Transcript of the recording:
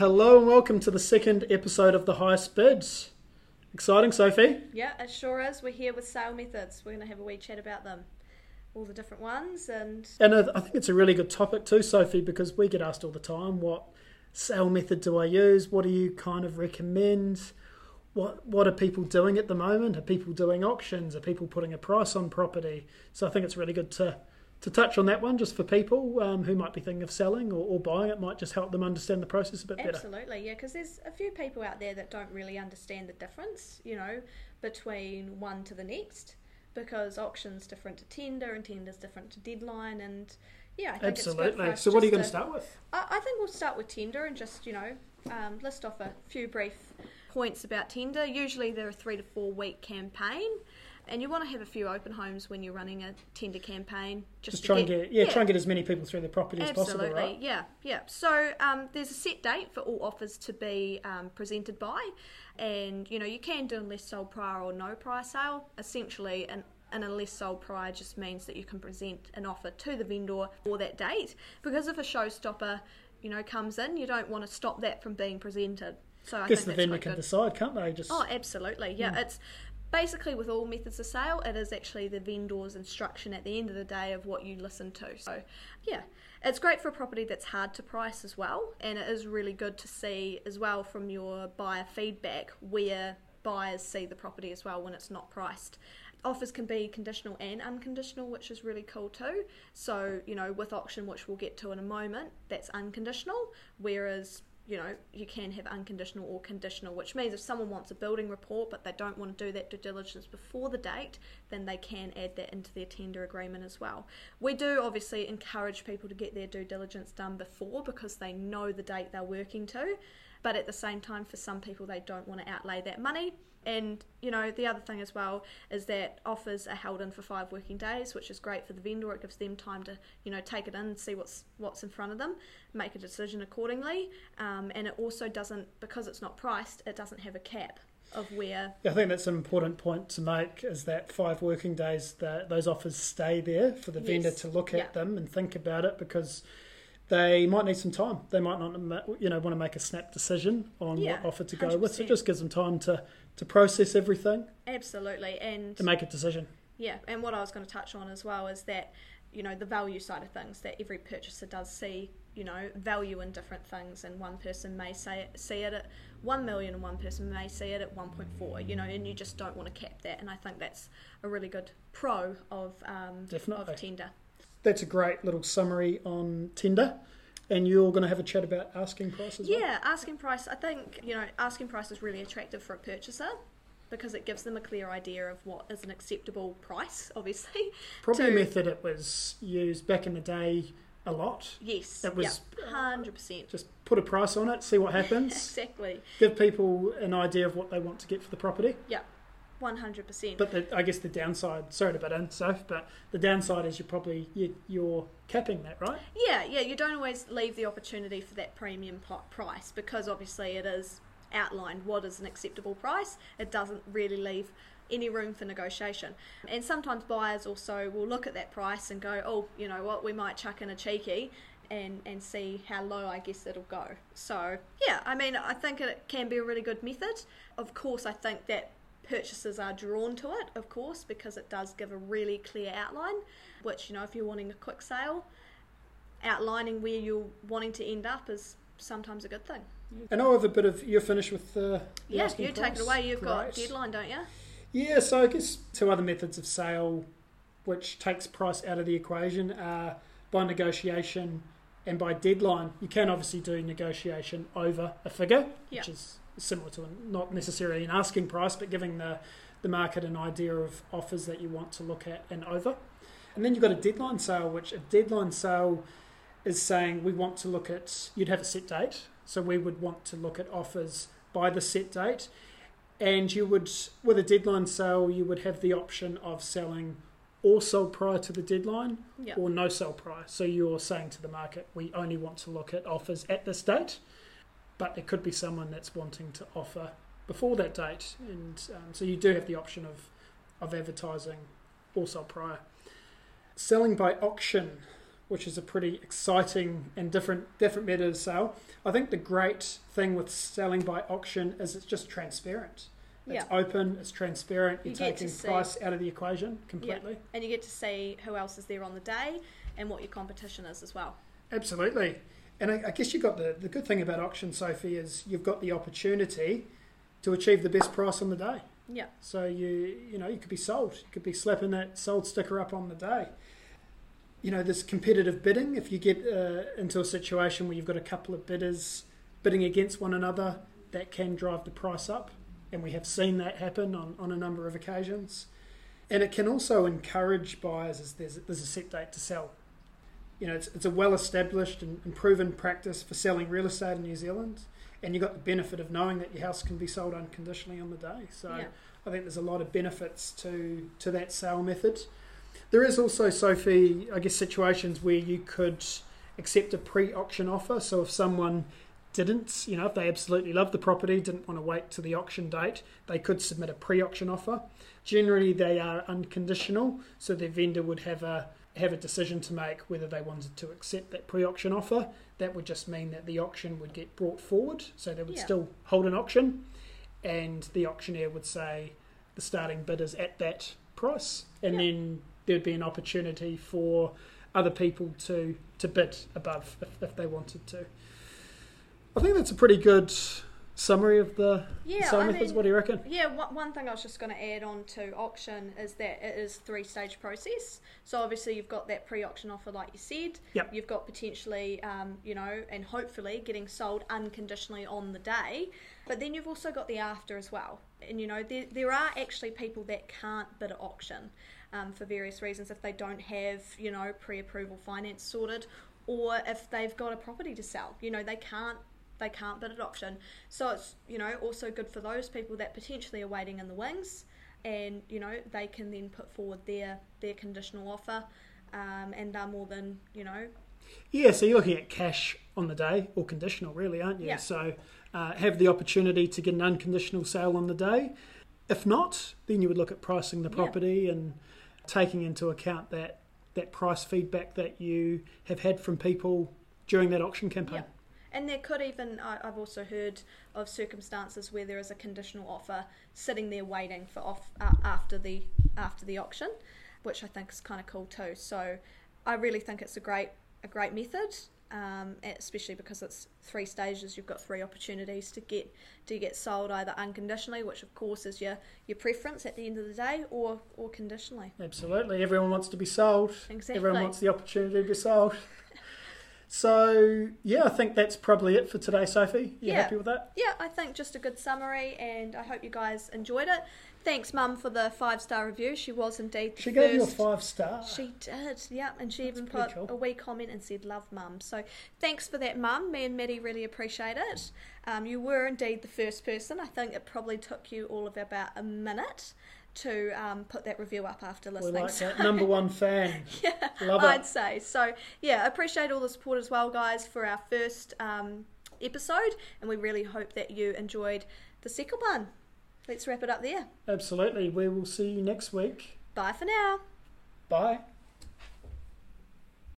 Hello and welcome to the second episode of the Highest Bids. Exciting, Sophie. Yeah, it sure is. We're here with sale methods. We're going to have a wee chat about them, all the different ones, and And I I think it's a really good topic too, Sophie, because we get asked all the time, what sale method do I use? What do you kind of recommend? What what are people doing at the moment? Are people doing auctions? Are people putting a price on property? So I think it's really good to to touch on that one just for people um, who might be thinking of selling or, or buying. It might just help them understand the process a bit better. absolutely, yeah, because there's a few people out there that don't really understand the difference, you know, between one to the next, because auction's different to tender and tender's different to deadline, and yeah, I think it's good for Absolutely. So what are you going to start with? I, I think we'll start with tender and just, you know, um, list off a few brief points about tender. Usually they're a three to four week campaign, and you want to have a few open homes when you're running a tender campaign. Just, Just to try and get yeah, try and get as many people through the property as Absolutely, possible, right? yeah, yeah. So um, there's a set date for all offers to be um, presented by, and you know you can do unless sold prior or no prior sale. Essentially, an an unless sold prior just means that you can present an offer to the vendor for that date. Because if a showstopper, you know, comes in, you don't want to stop that from being presented. So I, guess the vendor can good. decide, can't they? Just Oh, absolutely. Yeah, it's basically with all methods of sale, it is actually the vendor's instruction at the end of the day of what you listen to. So, yeah, it's great for a property that's hard to price as well, and it is really good to see as well from your buyer feedback where buyers see the property as well when it's not priced. Offers can be conditional and unconditional, which is really cool too. So, you know, with auction, which we'll get to in a moment, that's unconditional, whereas you know, you can have unconditional or conditional, which means if someone wants a building report but they don't want to do that due diligence before the date, then they can add that into their tender agreement as well. We do obviously encourage people to get their due diligence done before because they know the date they're working to, but at the same time, for some people, they don't want to outlay that money. And you know, the other thing as well is that offers are held in for five working days, which is great for the vendor. It gives them time to you know take it in, see what's what's in front of them, make a decision accordingly. Um, and it also doesn't because it's not priced, it doesn't have a cap of where I think that's an important point to make is that five working days that those offers stay there for the vendor to look at Yeah. them and think about it because they might need some time. They might not you know want to make a snap decision on Yeah, what offer to go with. So it just gives them time to to process everything absolutely and to make a decision. Yeah, and what I was going to touch on as well is that, you know, the value side of things, that every purchaser does see, you know, value in different things, and one person may say it, see it at 1 million and one person may see it at 1.4, you know, and you just don't want to cap that, and I think that's a really good pro of, um, Definitely. of tender. That's a great little summary on tender. And you're going to have a chat about asking prices. Yeah, asking price, I think, you know, asking price is really attractive for a purchaser because it gives them a clear idea of what is an acceptable price, obviously. Probably a method that was used back in the day a lot. Yes, It was- yeah, 100%. Just put a price on it, see what happens. Exactly. Give people an idea of what they want to get for the property. Yeah, one hundred percent. But the, I guess the downside, sorry to butt in, Soph, but the downside is you're probably you, you're capping that, right? Yeah, yeah. You don't always leave the opportunity for that premium price because obviously it is outlined what is an acceptable price. It doesn't really leave any room for negotiation. And sometimes buyers also will look at that price and go, oh, you know what, we might chuck in a cheeky. And, and see how low I guess it'll go. So, yeah, I mean, I think it can be a really good method. Of course, I think that purchasers are drawn to it, of course, because it does give a really clear outline, which, you know, if you're wanting a quick sale, outlining where you're wanting to end up is sometimes a good thing. And I'll have a bit of you're finished with the, Yeah, you take it away. You've got deadline, don't you? Yeah, so I guess two other methods of sale which takes price out of the equation are by negotiation and by deadline. You can obviously do negotiation over a figure, Yeah. which is similar to not necessarily an asking price, but giving the, the market an idea of offers that you want to look at and over. And then you've got a deadline sale, which a deadline sale is saying we want to look at, you'd have a set date. So we would want to look at offers by the set date. And you would, with a deadline sale, you would have the option of selling or sell prior to the deadline Yeah. or no sell prior. So you're saying to the market, we only want to look at offers at this date, but it could be someone that's wanting to offer before that date. And um, so you do have the option of, of advertising also prior. Selling by auction. which is a pretty exciting and different different method of sale. I think the great thing with selling by auction is it's just transparent. It's Yeah. open, it's transparent. You're You taking see- price out of the equation completely. Yeah. And you get to see who else is there on the day and what your competition is as well. Absolutely. And I, I guess you've got the, the good thing about auction, Sophie, is you've got the opportunity to achieve the best price on the day. Yeah. So you you know you could be sold. You could be slapping that sold sticker up on the day. You know, there's competitive bidding. If you get uh, into a situation where you've got a couple of bidders bidding against one another, that can drive the price up, and we have seen that happen on, on a number of occasions. And it can also encourage buyers as there's there's a set date to sell. You know, it's, it's a well established and, and proven practice for selling real estate in New Zealand, and you've got the benefit of knowing that your house can be sold unconditionally on the day. So. yeah. I think there's a lot of benefits to to that sale method. There is also, Sophie, I guess situations where you could accept a pre-auction offer. So if someone didn't, you know, if they absolutely love the property, didn't want to wait to the auction date, they could submit a pre-auction offer. Generally, they are unconditional, so their vendor would have a have a decision to make whether they wanted to accept that pre-auction offer. That would just mean that the auction would get brought forward, so they would Yeah. still hold an auction, and the auctioneer would say the starting bid is at that price, and Yeah. then there'd be an opportunity for other people to to bid above if, if they wanted to. I think that's a pretty good summary of the Yeah, sale I methods. mean- what do you reckon? Yeah, one, one thing I was just going to add on to auction is that it is three stage process. So obviously you've got that pre auction offer, like you said. Yep. You've got potentially, um, you know, and hopefully getting sold unconditionally on the day. But then you've also got the after as well. And you know, there there are actually people that can't bid at auction um, for various reasons if they don't have, you know, pre approval finance sorted, or if they've got a property to sell. You know, they can't they can't bid at auction. So it's you know also good for those people that potentially are waiting in the wings, and you know they can then put forward their their conditional offer, um, and are more than you know Yeah, so you're looking at cash on the day or conditional, really, aren't you? Yeah. So uh, have the opportunity to get an unconditional sale on the day. If not, then you would look at pricing the Yeah. property and taking into account that that price feedback that you have had from people during that auction campaign. Yeah. And there could even, I- I've also heard of circumstances where there is a conditional offer sitting there waiting for off uh, after the after the auction, which I think is kind of cool too. So I really think it's a great a great method, um, especially because it's three stages. You've got three opportunities to get to get sold either unconditionally, which of course is your your preference at the end of the day, or or conditionally. Absolutely. Everyone wants to be sold. Exactly. Everyone wants the opportunity to be sold. So, yeah, I think that's probably it for today, Sophie. You Yeah. happy with that? yeah, I think just a good summary, and I hope you guys enjoyed it. Thanks, Mum, for the five star review. She was indeed the She first. gave you a five star. She did, yeah, and she That's even put cool. a wee comment and said, "Love, Mum." So thanks for that, Mum. Me and Maddie really appreciate it. Um, you were indeed the first person. I think it probably took you all of about a minute to um, put that review up after we listening. like So- that. Number one fan. yeah, Love I'd it. say so. Yeah, appreciate all the support as well, guys, for our first um, episode, and we really hope that you enjoyed the second one. Let's wrap it up there. Absolutely. We will see you next week. Bye for now. Bye.